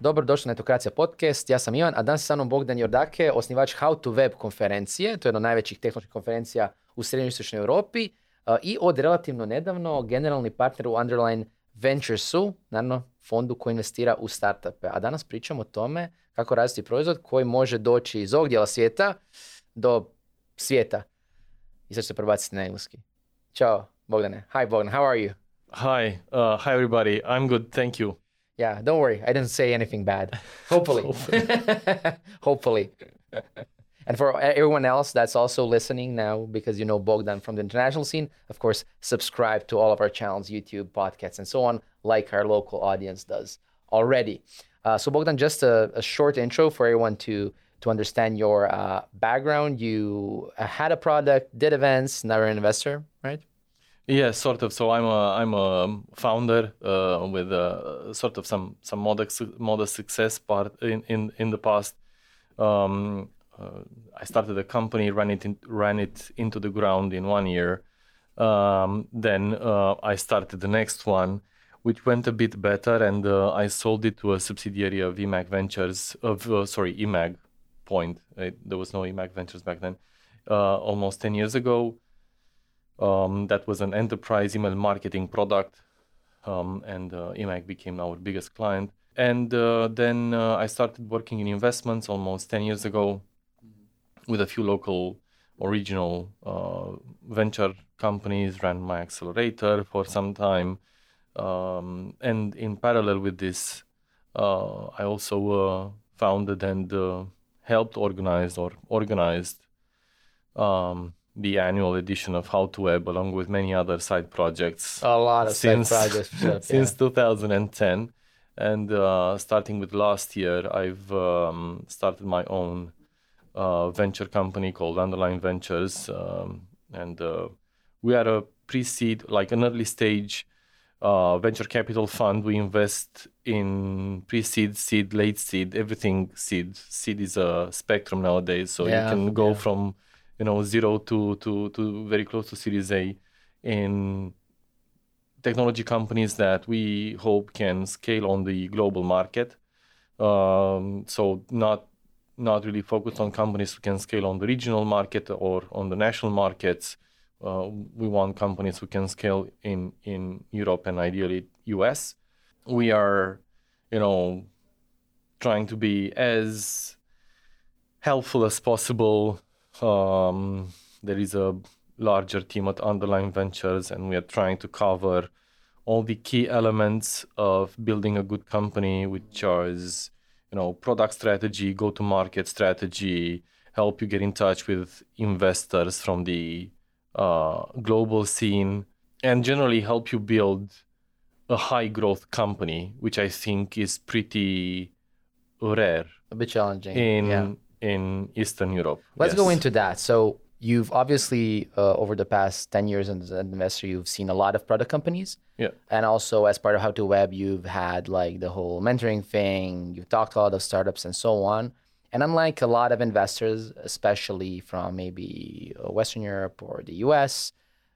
Dobrodošli na Etokracija podcast, ja sam Ivan, a danas sa mnom Bogdan Jordake, osnivač How to Web konferencije, to je jedna od najvećih tehnoloških konferencija u srednjoj Europi i od relativno nedavno generalni partner u Underline Venturesu, naravno fondu koji investira u startupe. A danas pričamo o tome kako razviti proizvod koji može doći iz ovog dijela svijeta do svijeta. I sad ću se prebaciti na engleski. Ćao, Bogdane. Hi, Bogdan. How are you? Hi. Uh, hi, everybody. I'm good. Thank you. Yeah, don't worry. I didn't say anything bad. Hopefully. Hopefully. and for everyone else that's also listening now, because you know Bogdan from the international scene, of course, subscribe to all of our channels, YouTube, podcasts, and so on, like our local audience does already. Uh, so, Bogdan, just a, a, short intro for everyone to to understand your uh, background. You had a product, did events, now you're an investor, right? Yeah, sort of. So I'm a I'm a founder uh, with a, sort of some some modest modest success part in in in the past. Um, uh, I started a company, ran it in, ran it into the ground in one year. Um, then uh, I started the next one, which went a bit better, and uh, I sold it to a subsidiary of EMAG Ventures of uh, sorry EMAG Point. there was no EMAG Ventures back then. Uh, almost ten years ago um, that was an enterprise email marketing product, um, and uh, EMAG became our biggest client. And uh, then uh, I started working in investments almost 10 years ago with a few local original uh, venture companies, ran my accelerator for some time. Um, and in parallel with this, uh, I also uh, founded and helped organize or organized um, the annual edition of How to Web, along with many other side projects. A lot of since, side projects since 2010, and uh, starting with last year, I've um, started my own uh, venture company called Underline Ventures, um, and uh, we are a pre-seed, like an early stage uh, venture capital fund. We invest in pre-seed, seed, late seed, everything seed. Seed is a spectrum nowadays, so yeah, you can go yeah. from you know zero to to to very close to Series A in technology companies that we hope can scale on the global market. Um, so not not really focused on companies who can scale on the regional market or on the national markets. Uh, we want companies who can scale in in Europe and ideally US. We are, you know, trying to be as helpful as possible um, there is a larger team at Underline Ventures, and we are trying to cover all the key elements of building a good company, which is you know product strategy, go-to-market strategy, help you get in touch with investors from the uh, global scene, and generally help you build a high growth company, which I think is pretty rare. A bit challenging. In yeah in Eastern Europe. Let's yes. go into that. So you've obviously uh, over the past 10 years as an investor you've seen a lot of product companies yeah and also as part of how to web you've had like the whole mentoring thing you've talked to a lot of startups and so on and unlike a lot of investors especially from maybe uh, western europe or the us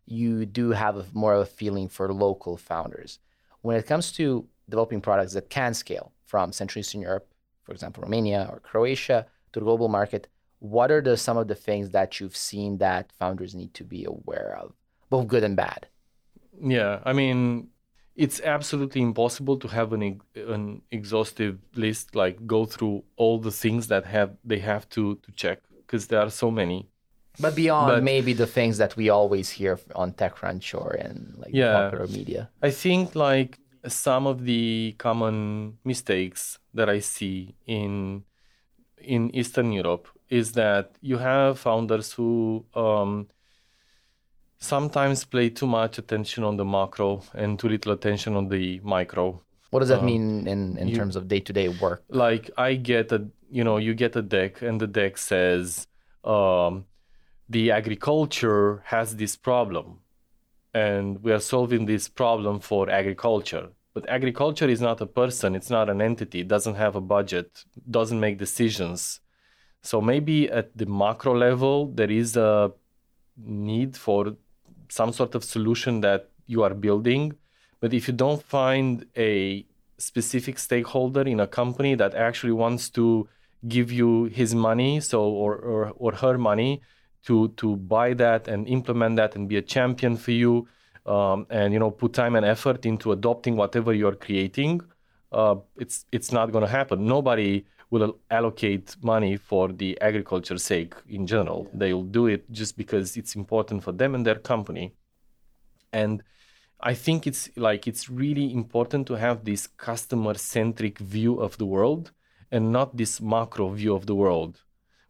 you do have a, more of a feeling for local founders when it comes to developing products that can scale from central eastern europe for example romania or croatia to the global market, what are the some of the things that you've seen that founders need to be aware of, both good and bad? Yeah, I mean, it's absolutely impossible to have an an exhaustive list, like go through all the things that have they have to to check because there are so many. But beyond but, maybe the things that we always hear on TechCrunch or in like yeah, popular media. I think like some of the common mistakes that I see in in Eastern Europe is that you have founders who um, sometimes play too much attention on the macro and too little attention on the micro. What does that um, mean in, in you, terms of day to day work? Like I get a you know you get a deck and the deck says um, the agriculture has this problem and we are solving this problem for agriculture but agriculture is not a person, it's not an entity, it doesn't have a budget, doesn't make decisions. So maybe at the macro level, there is a need for some sort of solution that you are building. But if you don't find a specific stakeholder in a company that actually wants to give you his money so or, or, or her money to to buy that and implement that and be a champion for you um, and you know put time and effort into adopting whatever you're creating uh, it's it's not going to happen. Nobody will allocate money for the agriculture sake in general. Yeah. they'll do it just because it's important for them and their company. And I think it's like it's really important to have this customer centric view of the world and not this macro view of the world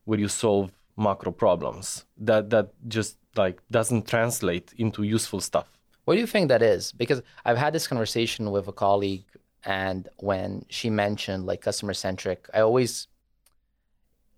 where you solve macro problems. That that just like doesn't translate into useful stuff what do you think that is? Because i've had this conversation with a colleague and when she mentioned like customer centric i always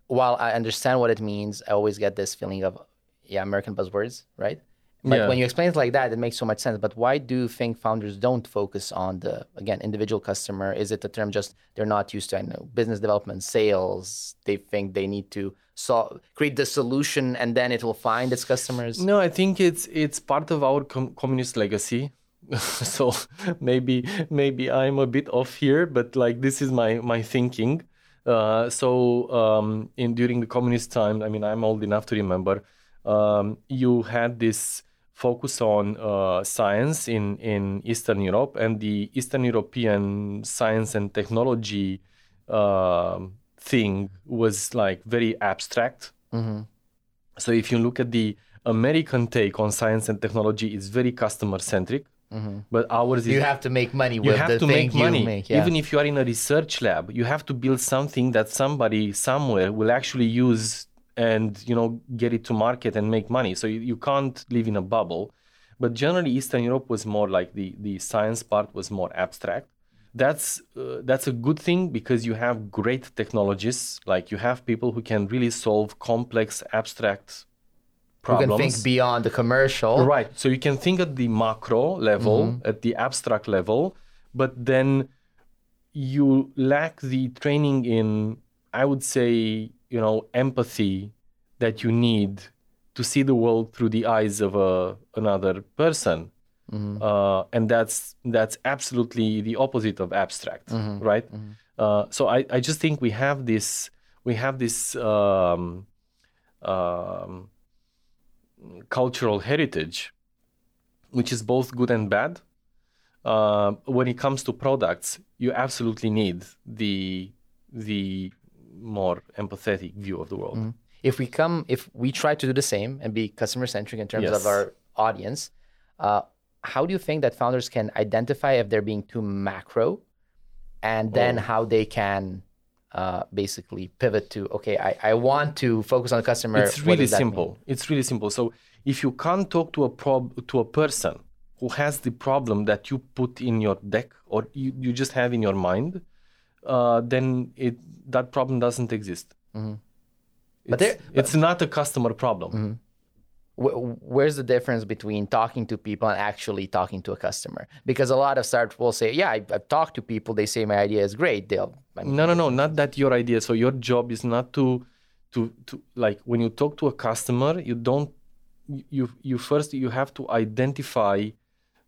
while i understand what it means i always get this feeling of yeah american buzzwords right but yeah. when you explain it like that, it makes so much sense. But why do you think founders don't focus on the again individual customer? Is it the term just they're not used to I know business development, sales? They think they need to solve, create the solution and then it will find its customers. No, I think it's it's part of our com- communist legacy. so maybe maybe I'm a bit off here, but like this is my my thinking. Uh, so um, in during the communist time, I mean I'm old enough to remember. Um, you had this focus on uh, science in, in Eastern Europe, and the Eastern European science and technology uh, thing was like very abstract. Mm-hmm. So if you look at the American take on science and technology, it's very customer centric. Mm-hmm. But ours is you have to make money. you have to make money. Make, yeah. Even if you are in a research lab, you have to build something that somebody somewhere will actually use and you know get it to market and make money. So you, you can't live in a bubble. But generally eastern europe was more like the the science part was more abstract. That's uh, that's a good thing because you have great technologists. Like you have people who can really solve complex abstract problems you can think beyond the commercial. Right. So you can think at the macro level mm-hmm. at the abstract level but then you lack the training in i would say you know empathy that you need to see the world through the eyes of a, another person mm-hmm. uh, and that's that's absolutely the opposite of abstract mm-hmm. right mm-hmm. Uh, so I, I just think we have this we have this um, um, cultural heritage which is both good and bad uh, when it comes to products you absolutely need the the more empathetic view of the world. Mm-hmm. If we come, if we try to do the same and be customer centric in terms yes. of our audience, uh, how do you think that founders can identify if they're being too macro, and then oh. how they can uh, basically pivot to okay, I, I want to focus on the customer. It's really simple. Mean? It's really simple. So if you can't talk to a prob to a person who has the problem that you put in your deck or you, you just have in your mind, uh, then it that problem doesn't exist. Mm-hmm. But it's, it's not a customer problem. Mm-hmm. Where's the difference between talking to people and actually talking to a customer? Because a lot of startups will say, "Yeah, I, have talked to people. They say my idea is great." They'll I mean, no, no, no, not that your idea. So your job is not to, to, to like when you talk to a customer, you don't, you, you first you have to identify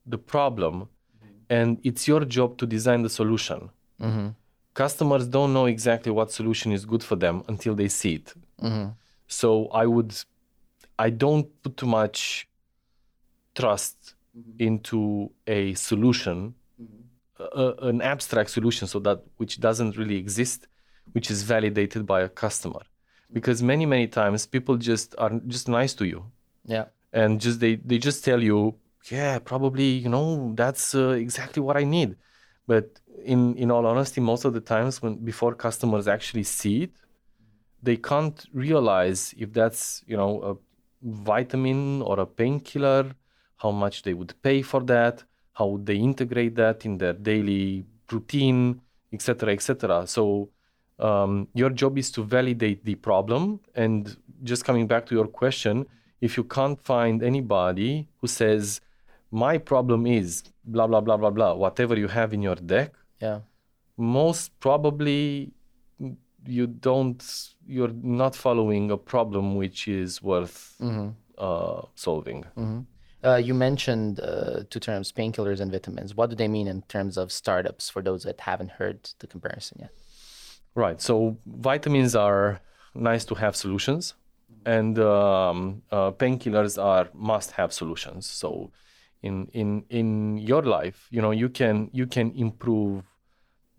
the problem, mm-hmm. and it's your job to design the solution. Mm-hmm customers don't know exactly what solution is good for them until they see it. Mm-hmm. So I would, I don't put too much trust mm-hmm. into a solution, mm-hmm. an abstract solution, so that which doesn't really exist, which is validated by a customer, because many many times people just are just nice to you. Yeah. And just they they just tell you, yeah, probably you know that's uh, exactly what I need, but in in all honesty, most of the times when before customers actually see it, they can't realize if that's you know a vitamin or a painkiller, how much they would pay for that, how would they integrate that in their daily routine, etc., etc. So um, your job is to validate the problem. And just coming back to your question, if you can't find anybody who says my problem is blah blah blah blah blah whatever you have in your deck yeah most probably you don't you're not following a problem which is worth mm-hmm. uh, solving mm-hmm. Uh, you mentioned uh, two terms, painkillers and vitamins. What do they mean in terms of startups for those that haven't heard the comparison yet? Right. So vitamins are nice to have solutions, and um, uh, painkillers are must have solutions. So in in in your life, you know, you can you can improve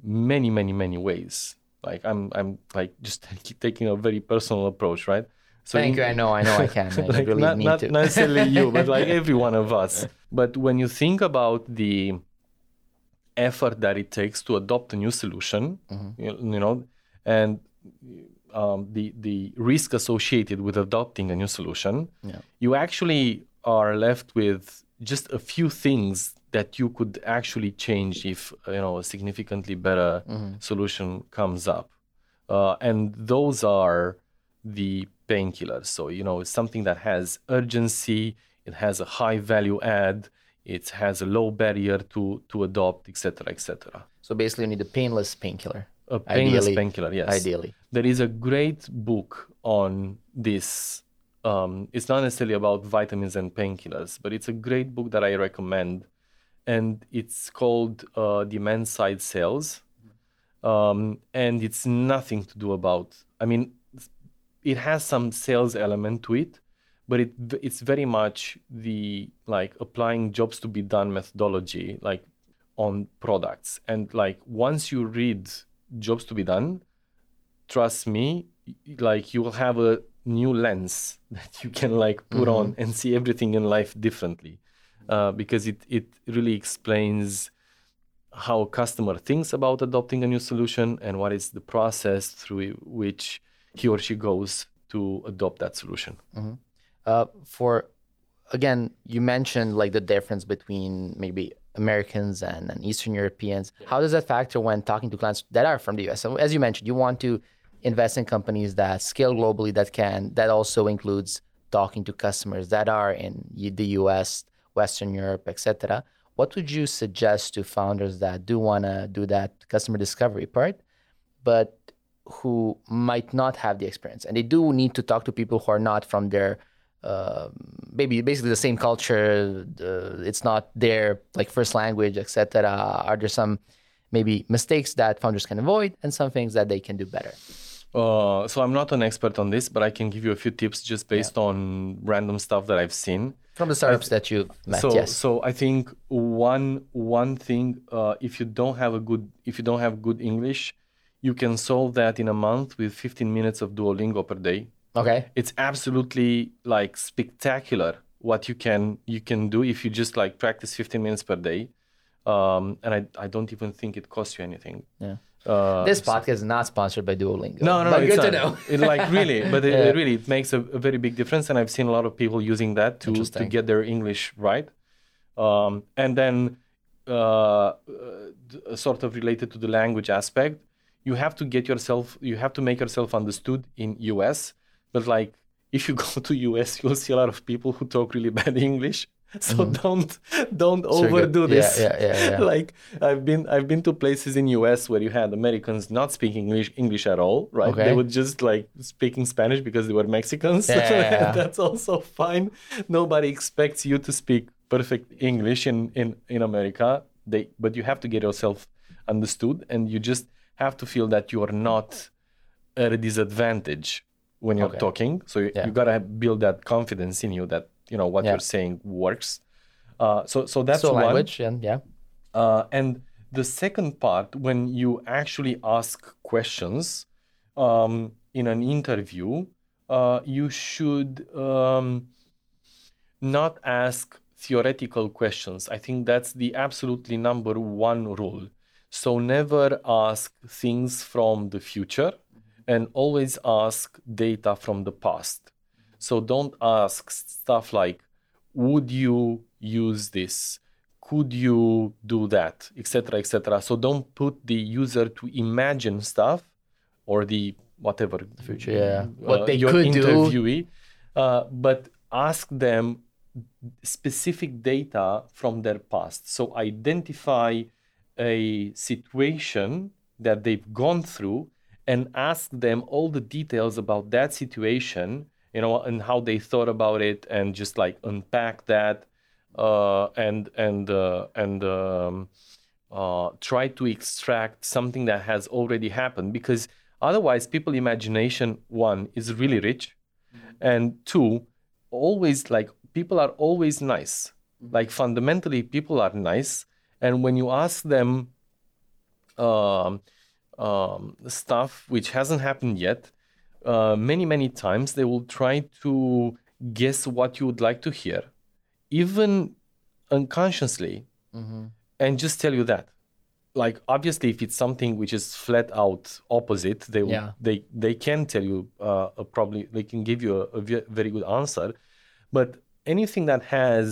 many many many ways. Like I'm I'm like just taking a very personal approach, right? So Thank in, you. I know, I know I can. I like really not, not necessarily you, but like every one of us. But when you think about the effort that it takes to adopt a new solution, mm-hmm. you, you, know, and um, the the risk associated with adopting a new solution, yeah. you actually are left with just a few things that you could actually change if you know a significantly better mm-hmm. solution comes up, uh, and those are the painkillers. So you know it's something that has urgency, it has a high value add, it has a low barrier to to adopt, etc., etc. So basically, you need a painless painkiller. A painless ideally, painkiller, yes. Ideally, there is a great book on this. Um, it's not necessarily about vitamins and painkillers, but it's a great book that I recommend, and it's called uh, Demand Side Sales, um, and it's nothing to do about. I mean, it has some sales element to it, but it it's very much the like applying jobs to be done methodology, like on products, and like once you read jobs to be done, trust me, like you will have a new lens that you can like put mm-hmm. on and see everything in life differently, uh, because it it really explains how a customer thinks about adopting a new solution and what is the process through which he or she goes to adopt that solution. Mm-hmm. Uh, for again, you mentioned like the difference between maybe Americans and, and Eastern Europeans. Yeah. How does that factor when talking to clients that are from the US? So as you mentioned, you want to invest in companies that scale globally that can that also includes talking to customers that are in the US, Western Europe, etc. What would you suggest to founders that do want to do that customer discovery part, but who might not have the experience and they do need to talk to people who are not from their uh, maybe basically the same culture. Uh, it's not their like first language, etc. Are there some maybe mistakes that founders can avoid and some things that they can do better? Uh, so I'm not an expert on this, but I can give you a few tips just based yeah. on random stuff that I've seen from the startups that you've met. So, yes. so I think one one thing, uh, if you don't have a good if you don't have good English, you can solve that in a month with 15 minutes of Duolingo per day. Okay. It's absolutely like spectacular what you can you can do if you just like practice 15 minutes per day. Um, and I, I don't even think it costs you anything. Yeah. Uh, this podcast is not sponsored by Duolingo. No, no, no. Good to know. it, like really, but it, yeah. it really it makes a, a, very big difference, and I've seen a lot of people using that to to get their English right. Um, and then, uh, uh, sort of related to the language aspect, you have to get yourself, you have to make yourself understood in US but like if you go to US, you'll see a lot of people who talk really bad English. So mm-hmm. don't don't overdo this. Yeah, yeah, yeah, like I've been I've been to places in US where you had Americans not speaking English English at all, right? Okay. They would just like speaking Spanish because they were Mexicans. Yeah, That's also fine. Nobody expects you to speak perfect English in, in, in America. They but you have to get yourself understood and you just have to feel that you are not at a disadvantage when you're okay. talking. So you, you gotta build that confidence in you that you know what yeah. you're saying works. Uh, so so that's so one. and yeah. Uh, and the second part, when you actually ask questions um, in an interview, uh, you should um, not ask theoretical questions. I think that's the absolutely number one rule. So never ask things from the future and always ask data from the past. So don't ask stuff like, would you use this? Could you do that? Etc. Etc. So don't put the user to imagine stuff or the whatever the future, yeah, uh, what they your could interviewee, do. Uh, but ask them specific data from their past. So identify a situation that they've gone through and ask them all the details about that situation, you know, and how they thought about it, and just like unpack that. uh, and and uh, and um, uh, try to extract something that has already happened. Because otherwise people imagination one is really rich. And two always like people are always nice. Like fundamentally people are nice. And when you ask them um, um, stuff which hasn't happened yet uh, many many times they will try to guess what you would like to hear even unconsciously and just tell you that. Like obviously if it's something which is flat out opposite they will, Yeah. they they can tell you uh, a probably they can give you a, a very good answer. But anything that has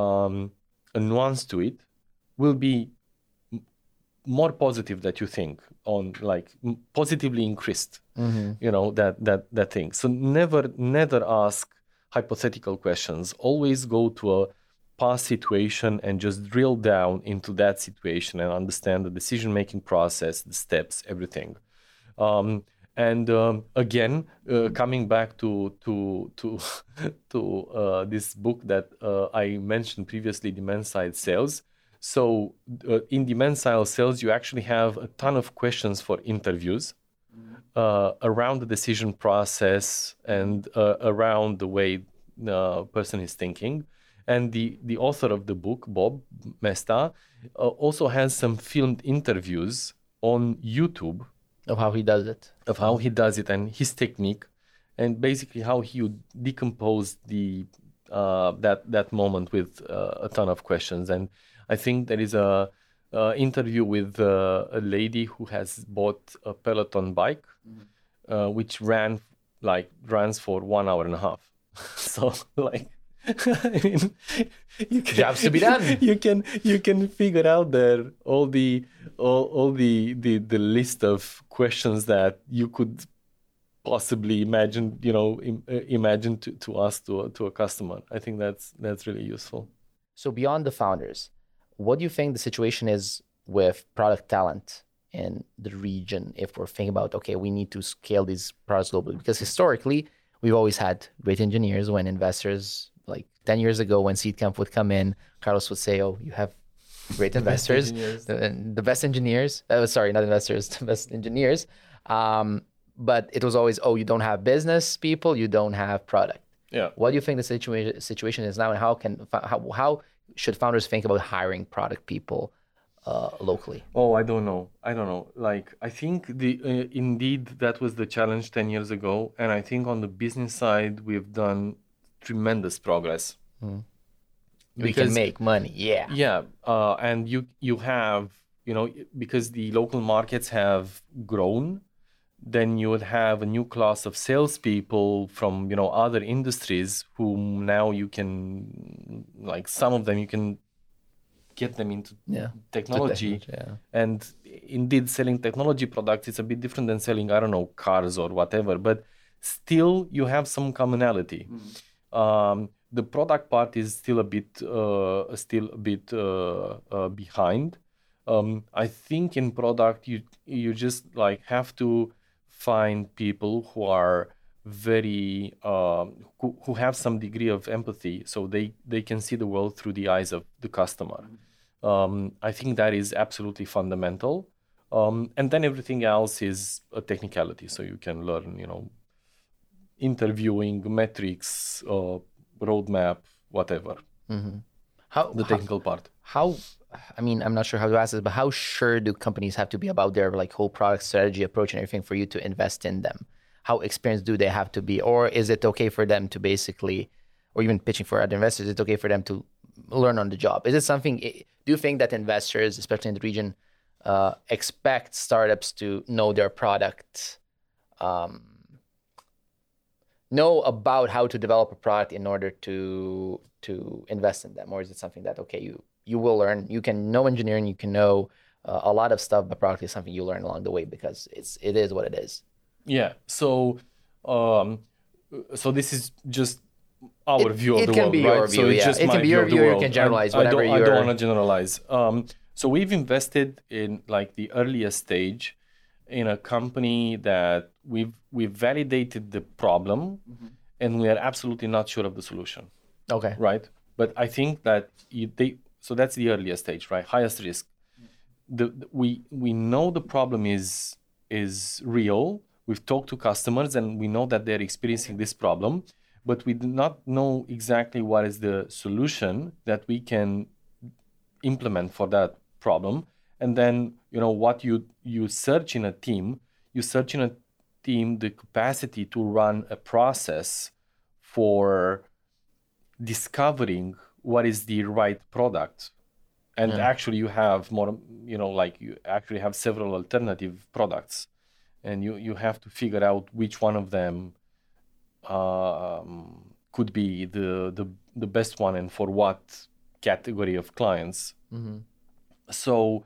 um, a nuance to it will be more positive that you think on like positively increased you know that that that thing. So never never ask hypothetical questions. Always go to a past situation and just drill down into that situation and understand the decision making process the steps everything. Um, and um, again uh, coming back to to to to uh, this book that uh, I mentioned previously demand side sales so uh, in demand side sales you actually have a ton of questions for interviews uh, around the decision process and uh, around the way the person is thinking. And the, the author of the book, Bob Moesta, uh, also has some filmed interviews on YouTube Of how he does it. of how he does it and his technique, and basically how he would decompose the uh, that that moment with uh, a ton of questions. And I think there is a, uh interview with uh, a lady who has bought a Peloton bike, uh, which ran like runs for one hour and a half. so like. I mean, you can, Jobs to be done. You can you can figure out there all the all, all the, the the list of questions that you could possibly imagine you know Im, uh, imagine to, to ask to a, to a customer i think that's that's really useful So beyond the founders, what do you think the situation is with product talent in the region if we're thinking about okay, we need to scale these products globally? Because historically, we've always had great engineers when investors like 10 years ago when Seedcamp would come in, Carlos would say, Oh, you have great investors, engineers. the, the best engineers. Uh, sorry, not investors, the best engineers. Um, but it was always, oh, you don't have business people, you don't have product. yeah What do you think the situation situation is now, and how can how how should founders think about hiring product people uh, locally? oh i don't know i don't know like i think the uh, indeed that was the challenge 10 years ago and i think on the business side we've done tremendous progress we Because- can make money. Yeah. Yeah, uh, and you you have you know because the local markets have grown, then you would have a new class of salespeople from you know other industries whom now you can like some of them you can get them into Yeah. technology Yeah. and indeed selling technology products is a bit different than selling i don't know cars or whatever but still you have some commonality um, the product part is still a bit uh, still a bit uh, uh, behind um, i think in product you you just like have to find people who are very um, who, who have some degree of empathy so they they can see the world through the eyes of the customer um, I think that is absolutely fundamental. Um, and then everything else is a technicality. So you can learn, you know, interviewing, metrics, uh, roadmap, whatever, How the how, technical part. how I mean, I'm not sure how to ask this, but how sure do companies have to be about their like whole product strategy approach and everything for you to invest in them? How experienced do they have to be, or is it okay for them to basically, or even pitching for other investors, is it okay for them to learn on the job? Is it something? Do you think that investors, especially in the region, uh, expect startups to know their product, um, know about how to develop a product in order to to invest in them, or is it something that okay, you you will learn, you can know engineering, you can know uh, a lot of stuff, but product is something you learn along the way because it's it is what it is. Yeah. So, um, so this is just our It- view of the world. it the can world, be right? your so view, it's yeah. just It can be your view, you can generalize I, whatever I don't, I you're- don't want to generalize. Um, so we've invested in like the earliest stage in a company that we've we've validated the problem, Mm-hmm. and we are absolutely not sure of the solution Okay. right? but I think that you, they so that's the earliest stage, right? Highest risk. The, we we know the problem is is real. We've talked to customers and we know that they're experiencing this problem, but we do not know exactly what is the solution that we can implement for that problem. And then you know what you you search in a team, you search in a team the capacity to run a process for discovering what is the right product and yeah. actually you have more you know like you actually have several alternative products and you you have to figure out which one of them um, could be the, the the best one and for what category of clients mm-hmm. so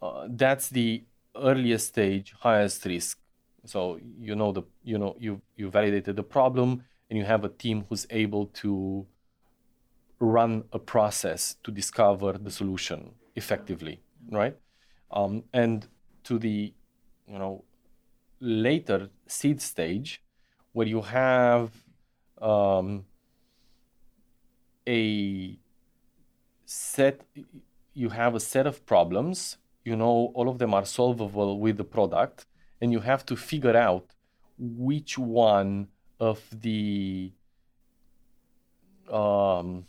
uh, that's the earliest stage highest risk so you know the you know you you validated the problem and you have a team who's able to run a process to discover the solution effectively, right? Um, and to the you know later seed stage, where you have um, a set, you have a set of problems. You know all of them are solvable with the product, and you have to figure out which one of the um,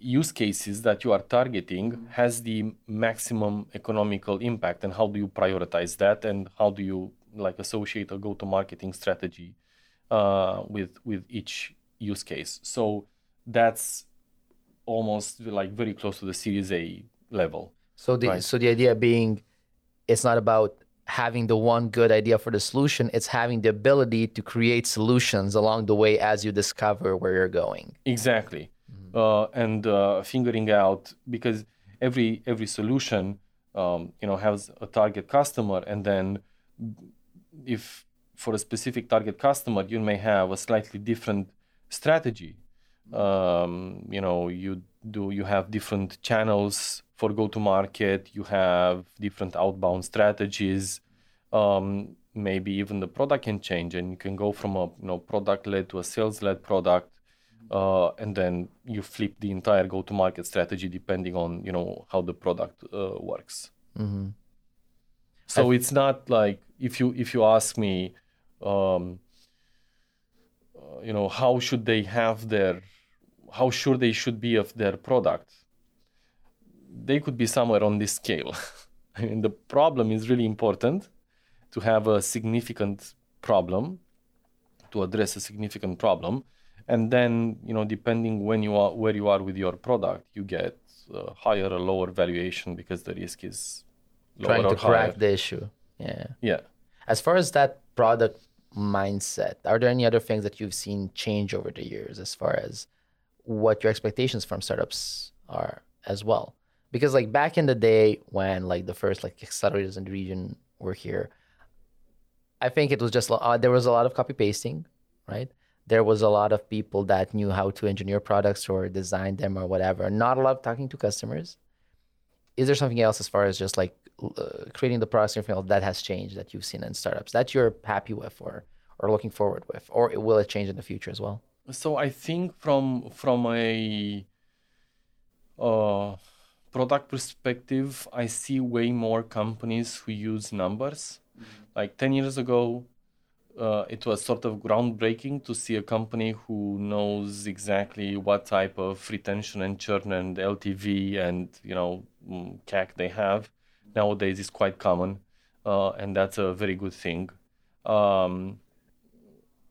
use cases that you are targeting has the maximum economical impact and how do you prioritize that and how do you like associate a go-to marketing strategy uh, with with each use case? So that's almost like very close to the series a level so the right? so the idea being it's not about having the one good idea for the solution it's having the ability to create solutions along the way as you discover where you're going. Exactly and uh, figuring out because every every solution um, you know has a target customer and then if for a specific target customer you may have a slightly different strategy. Um, you know you do you have different channels for go to market you have different outbound strategies um, maybe even the product can change and you can go from a you know product led to a sales led product uh, and then you flip the entire go-to-market strategy depending on you know how the product uh, works. Mm-hmm. So I've... it's not like if you if you ask me, um, uh, you know, how should they have their, how sure they should be of their product. They could be somewhere on this scale. I mean, the problem is really important to have a significant problem, to address a significant problem and then you know depending when you are where you are with your product you get a higher or lower valuation because the risk is trying to crack higher. the issue. Yeah. Yeah. As far as that product mindset are there any other things that you've seen change over the years as far as what your expectations from startups are as well? Because like back in the day when like the first like accelerators in the region were here i think it was just uh, there was a lot of copy pasting right there was a lot of people that knew how to engineer products or design them or whatever. Not a lot of talking to customers. Is there something else as far as just like uh, creating the products and everything else that has changed that you've seen in startups that you're happy with or or looking forward with, or will it change in the future as well? So I think from from a uh, product perspective, I see way more companies who use numbers. Mm-hmm. Like ten years ago, uh, it was sort of groundbreaking to see a company who knows exactly what type of retention and churn and LTV and you know mm, CAC they have. Nowadays, is quite common, uh, and that's a very good thing. Um,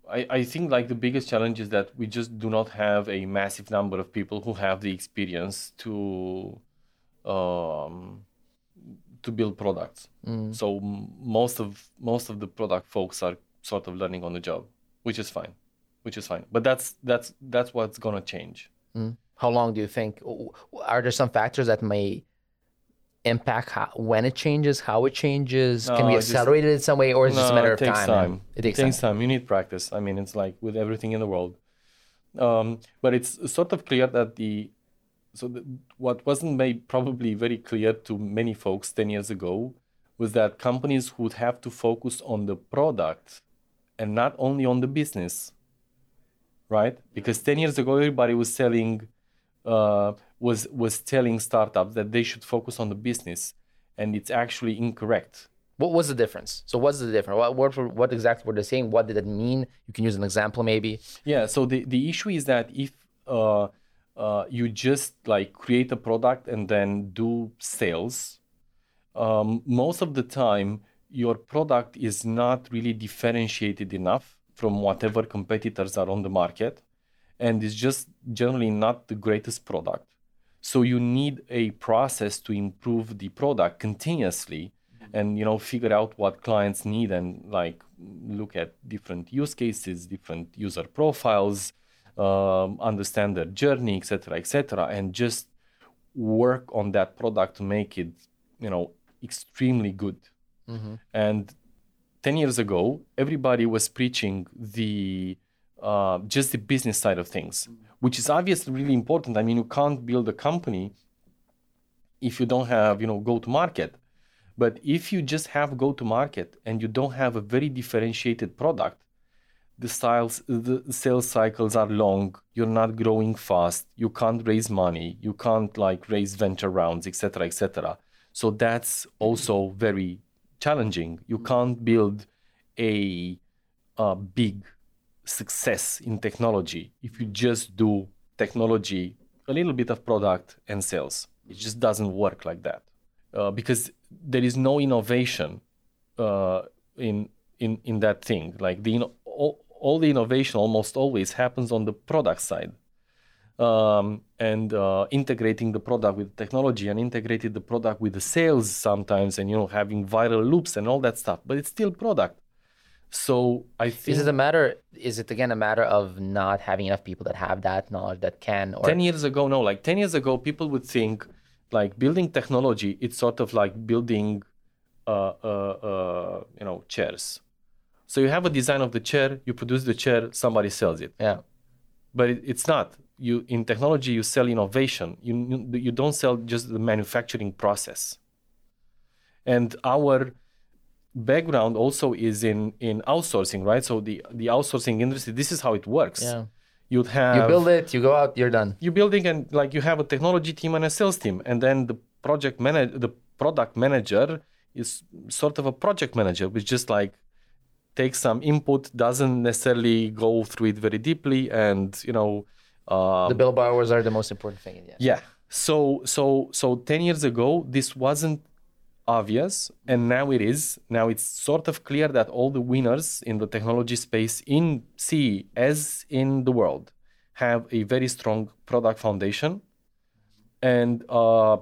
I, I think like the biggest challenge is that we just do not have a massive number of people who have the experience to um, to build products. Mm. So most of most of the product folks are sort of learning on the job, which is fine, which is fine. But that's that's that's what's gonna change. Mm. How long do you think? Are there some factors that may impact how, when it changes, how it changes? No, Can we accelerate it in some way, or is no, it just a matter of time? time? It takes, it takes time. time. You need practice. I mean, it's like with everything in the world. Um, but it's sort of clear that the so the, what wasn't made probably very clear to many folks 10 years ago was that companies would have to focus on the product and not only on the business right because 10 years ago everybody was selling uh, was was telling startups that they should focus on the business, and it's actually incorrect. What was the difference? So what's the difference? What, what, what exactly were they saying? What did it mean? You can use an example maybe. Yeah. So the, the issue is that if uh, uh, you just like create a product and then do sales, um, most of the time your product is not really differentiated enough from whatever competitors are on the market and it's just generally not the greatest product. So you need a process to improve the product continuously and you know figure out what clients need and like look at different use cases, different user profiles, um, understand their journey, etc., etc., and just work on that product to make it you know extremely good. Mm-hmm. And 10 years ago, everybody was preaching the uh, just the business side of things, which is obviously really important. I mean, you can't build a company if you don't have, you know, go to market. But if you just have go to market and you don't have a very differentiated product, the styles, the sales cycles are long. You're not growing fast. You can't raise money. You can't like raise venture rounds, etc., etc. So that's also very challenging. You can't build a, a big success in technology if you just do technology, a little bit of product and sales. It just doesn't work like that uh, because there is no innovation uh, in in in that thing. Like the all, all, the innovation almost always happens on the product side. Um, and uh, integrating the product with technology and integrating the product with the sales sometimes and you know having viral loops and all that stuff but it's still product so I think Is it a matter? Is it again a matter of not having enough people that have that knowledge that can? Or ten years ago, no. Like ten years ago, people would think like building technology. It's sort of like building, uh, uh, uh, you know, chairs. So you have a design of the chair, you produce the chair, somebody sells it. yeah, But it, it's not. You in technology, you sell innovation. You you don't sell just the manufacturing process. And our background also is in in outsourcing, right? So the the outsourcing industry, this is how it works. yeah. You'd have You build it, you go out, you're done. you're building and like you have a technology team and a sales team, and then the project manager, the product manager is sort of a project manager, which just like takes some input, doesn't necessarily go through it very deeply, and you know. Um, The bill borrowers are the most important thing. Yeah. yeah. So so so ten years ago, this wasn't obvious, and now it is. Now it's sort of clear that all the winners in the technology space in C as in the world have a very strong product foundation, and uh,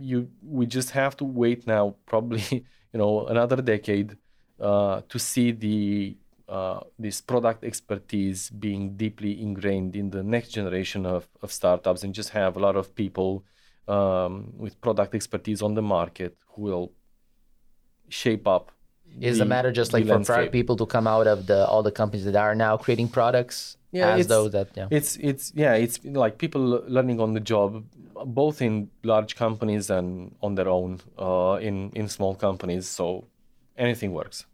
you we just have to wait now, probably you know another decade, uh, to see the uh, this product expertise being deeply ingrained in the next generation of, of startups and just have a lot of people um, with product expertise on the market who will shape up. Is the, the matter just like for product people to come out of the all the companies that are now creating products Yeah, as it's- those that yeah. It's it's yeah, it's like people learning on the job, both in large companies and on their own uh, in in small companies. So anything works.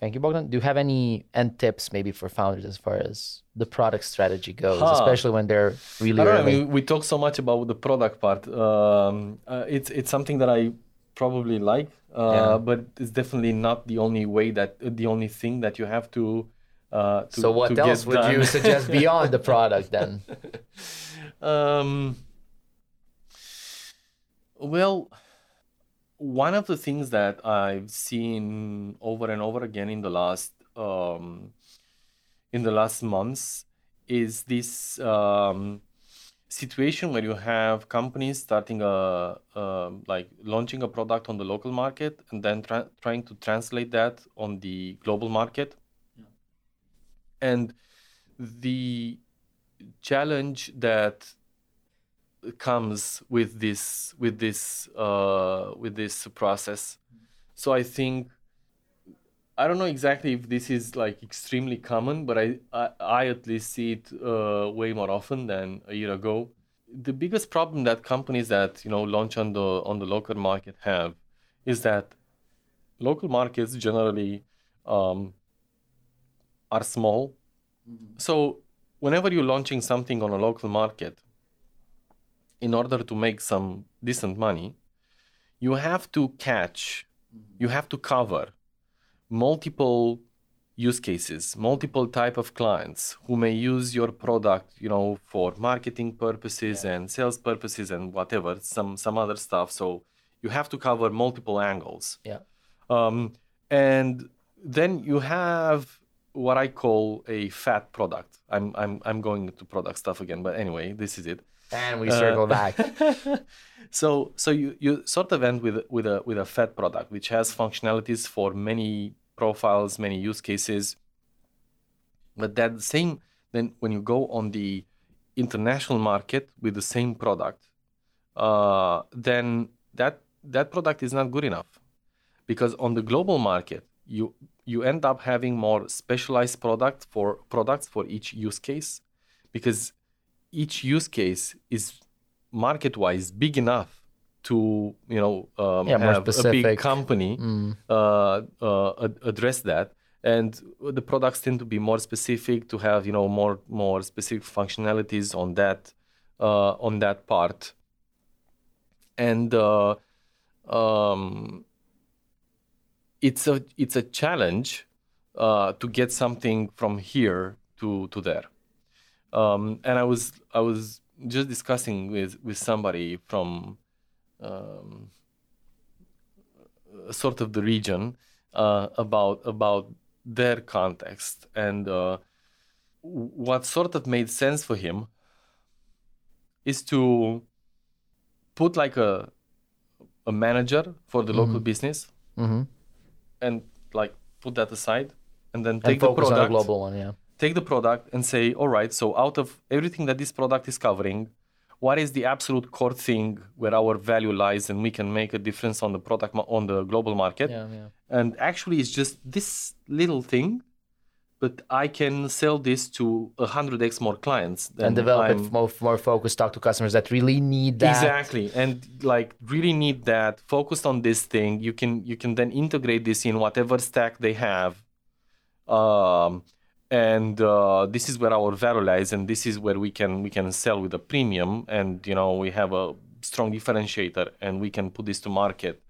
Thank you, Bogdan. Do you have any end tips maybe for founders as far as the product strategy goes, Huh. especially when they're really I don't know. Early? mean, we talk so much about the product part. Um, uh, it's it's something that I probably like, uh, Yeah. but it's definitely not the only way that the only thing that you have to. Uh, to so what to else would you suggest beyond the product then? um, well, one of the things that I've seen over and over again in the last um, in the last months is this um, situation where you have companies starting a um like launching a product on the local market and then tra- trying to translate that on the global market. And the challenge that comes with this with this uh, with this process. So i think i don't know exactly if this is like extremely common but i i, I at least see it uh, way more often than a year ago. The biggest problem that companies that you know launch on the on the local market have is that local markets generally um, are small. So whenever you're launching something on a local market in order to make some decent money, you have to catch, you have to cover multiple use cases, multiple type of clients who may use your product, you know, for marketing purposes yeah. and sales purposes and whatever, some some other stuff. So you have to cover multiple angles. Yeah. Um, and then you have what I call a fat product. I'm I'm I'm going into product stuff again, but anyway, this is it. And we circle uh, back. so so you, you sort of end with with a with a fat product which has functionalities for many profiles, many use cases. But that same then when you go on the international market with the same product, uh, then that that product is not good enough because on the global market you you end up having more specialized product for products for each use case because each use case is market wise big enough to you know um, yeah, have a big company mm. uh, uh, address that and the products tend to be more specific to have you know more more specific functionalities on that uh, on that part and uh, um, it's a it's a challenge uh, to get something from here to to there. Um, and I was I was just discussing with with somebody from um, sort of the region uh, about about their context. And uh, what sort of made sense for him is to put like a a manager for the mm-hmm. local business mm-hmm. and like put that aside and then take and the product on the global one yeah take the product and say all right so out of everything that this product is covering what is the absolute core thing where our value lies and we can make a difference on the product on the global market yeah, yeah. and actually it's just this little thing but I can sell this to 100x more clients. and develop I'm, it more, more focused, talk to customers that really need that. Exactly. And like really need that, focused on this thing. You can you can then integrate this in whatever stack they have. Um, and uh, this is where our value lies and this is where we can we can sell with a premium and you know we have a strong differentiator and we can put this to market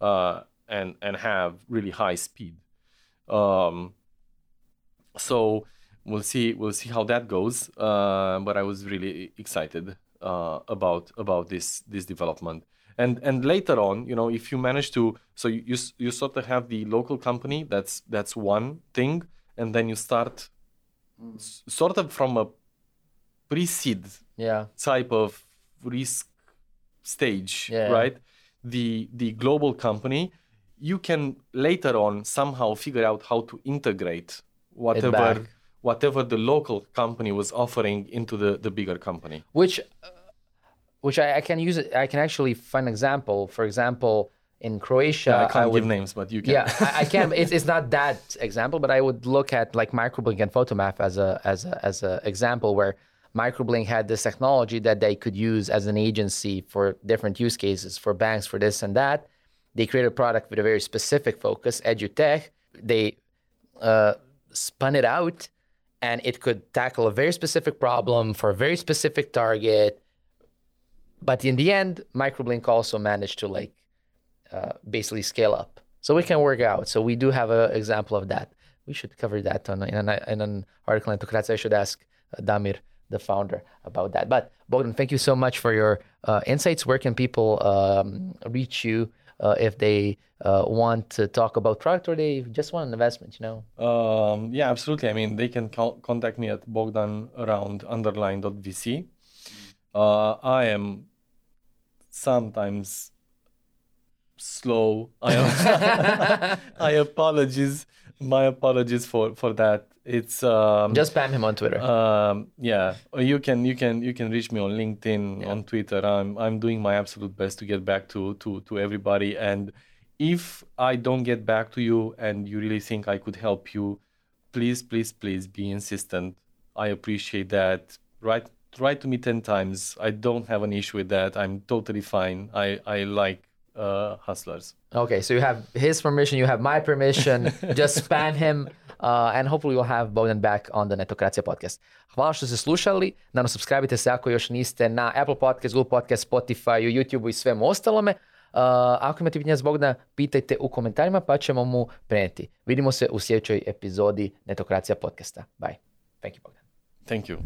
uh, and and have really high speed um, so we'll see we'll see how that goes. Uh, but I was really excited uh, about about this this development. And and later on, you know, if you manage to, so you, you you sort of have the local company. That's that's one thing, and then you start mm. s- sort of from a pre-seed yeah. type of risk stage, yeah. right? The the global company, you can later on somehow figure out how to integrate whatever whatever the local company was offering into the, the bigger company. Which uh, which I, I, can use it. I can actually find an example. For example, in Croatia, yeah, I can't I would, give names, but you can. Yeah, I, I can. It's, it's not that example, but I would look at like Microblink and Photomath as a as a as a example where Microblink had this technology that they could use as an agency for different use cases for banks for this and that. They created a product with a very specific focus, edutech. They uh, spun it out and it could tackle a very specific problem for a very specific target. But in the end, Microblink also managed to like uh, basically scale up. So we can work out. So we do have an example of that. We should cover that on, in, an, in an article in Netokracija. I should ask uh, Damir, the founder, about that. But Bogdan, thank you so much for your uh, insights. Where can people um, reach you uh, if they uh, want to talk about product or they just want an investment, you know? Um, yeah, absolutely. I mean, they can co- contact me at Bogdan around underline.vc. Uh, I am sometimes slow. I, I apologize. My apologies for, for that. It's um, just spam him on Twitter. Um, yeah, you can you can you can reach me on LinkedIn, yeah. on Twitter. I'm I'm doing my absolute best to get back to to to everybody. And if I don't get back to you and you really think I could help you, please please please be insistent. I appreciate that. Write write to me ten times. I don't have an issue with that. I'm totally fine. I I like uh, hustlers. Okay, so you have his permission, you have my permission. Just spam him Uh, and hopefully we'll have Bogdan back on the Netokracija podcast. Hvala što ste slušali. Naravno, subscribe se ako još niste na Apple Podcast, Google Podcast, Spotify, YouTube i svemu ostalome. Uh, ako imate pitanja zbog da, pitajte u komentarima pa ćemo mu prenijeti. Vidimo se u sljedećoj epizodi Netokracija podcasta. Bye. Thank you, Bogdan. Thank you.